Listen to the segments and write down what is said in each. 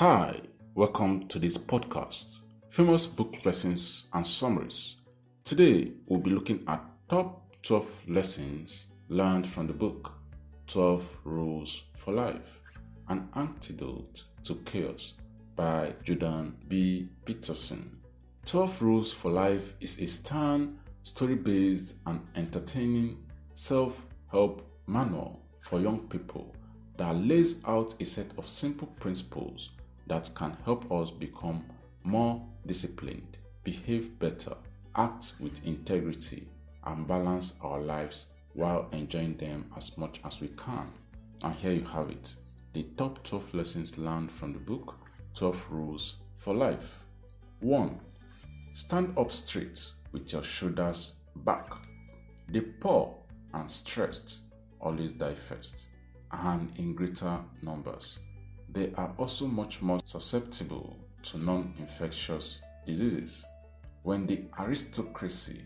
Hi, welcome to this podcast, Famous Book Lessons and Summaries. Today, we'll be looking at top 12 lessons learned from the book 12 Rules for Life An Antidote to Chaos by Jordan B. Peterson. 12 Rules for Life is a stern, story based, and entertaining self help manual for young people that lays out a set of simple principles that can help us become more disciplined, behave better, act with integrity, and balance our lives while enjoying them as much as we can. And here you have it the top 12 lessons learned from the book 12 Rules for Life. 1. Stand up straight with your shoulders back. The poor and stressed always die first and in greater numbers they are also much more susceptible to non infectious diseases. When the aristocracy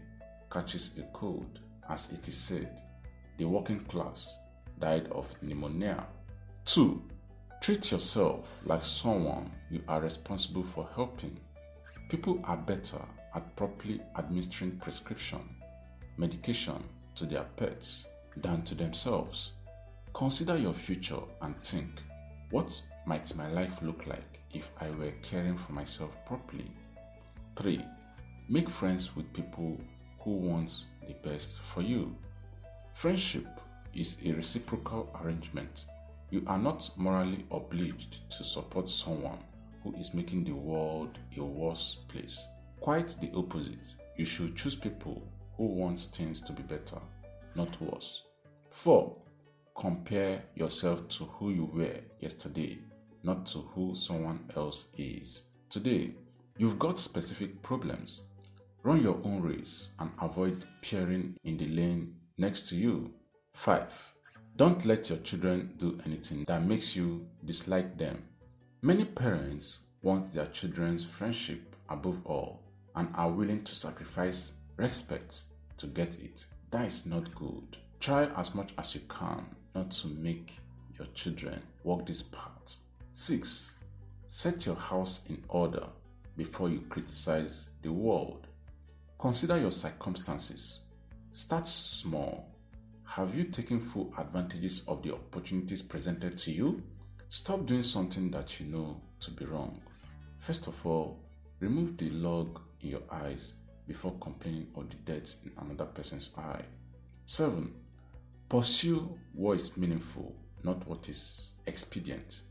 catches a cold, as it is said, the working class died of pneumonia. 2. Treat yourself like someone you are responsible for helping. People are better at properly administering prescription, medication to their pets than to themselves. Consider your future and think what might my life look like if I were caring for myself properly? 3. Make friends with people who want the best for you. Friendship is a reciprocal arrangement. You are not morally obliged to support someone who is making the world a worse place. Quite the opposite. You should choose people who want things to be better, not worse. 4 compare yourself to who you were yesterday, not to who someone else is today. You've got specific problems. Run your own race and avoid peering in the lane next to you. 5. Don't let your children do anything that makes you dislike them. Many parents want their children's friendship above all and are willing to sacrifice respect to get it. That is not good. Try as much as you can not to make your children walk this path. 6. Set your house in order before you criticize the world. Consider your circumstances. Start small. Have you taken full advantages of the opportunities presented to you? Stop doing something that you know to be wrong. First of all, remove the log in your eyes before complaining of the dirt in another person's eye. 7. Pursue what is meaningful, not what is expedient.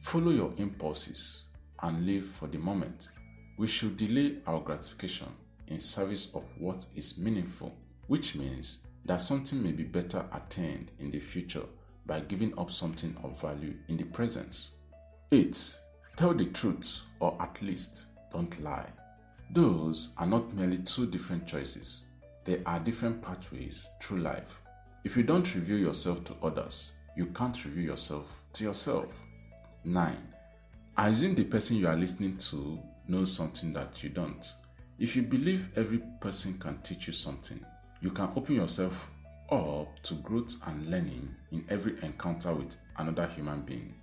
Follow your impulses and live for the moment. We should delay our gratification in service of what is meaningful, which means that something may be better attained in the future by giving up something of value in the present. 8. Tell the truth, or at least don't lie. Those are not merely two different choices, they are different pathways through life. If you don't reveal yourself to others, you can't reveal yourself to yourself. 9. Assume the person you are listening to knows something that you don't. If you believe every person can teach you something, you can open yourself up to growth and learning in every encounter with another human being.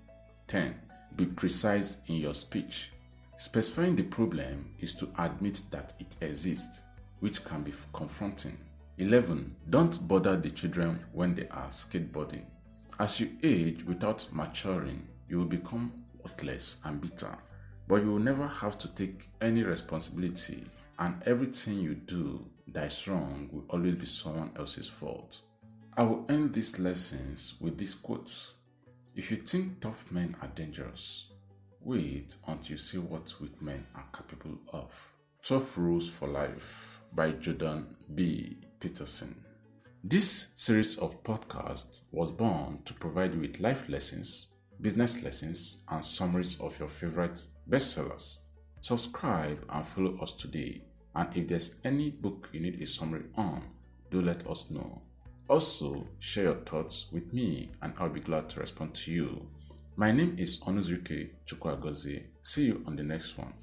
10. Be precise in your speech. Specifying the problem is to admit that it exists, which can be confronting. 11. Don't bother the children when they are skateboarding. As you age without maturing, you will become worthless and bitter, but you will never have to take any responsibility, and everything you do that is wrong will always be someone else's fault. I will end these lessons with these quotes. If you think tough men are dangerous, wait until you see what weak men are capable of. 12 Rules for Life by Jordan B. Peterson. This series of podcasts was born to provide you with life lessons, business lessons, and summaries of your favorite bestsellers. Subscribe and follow us today. And if there's any book you need a summary on, do let us know. Also, share your thoughts with me and I'll be glad to respond to you. My name is Onuzurike Chukwuagozie. See you on the next one.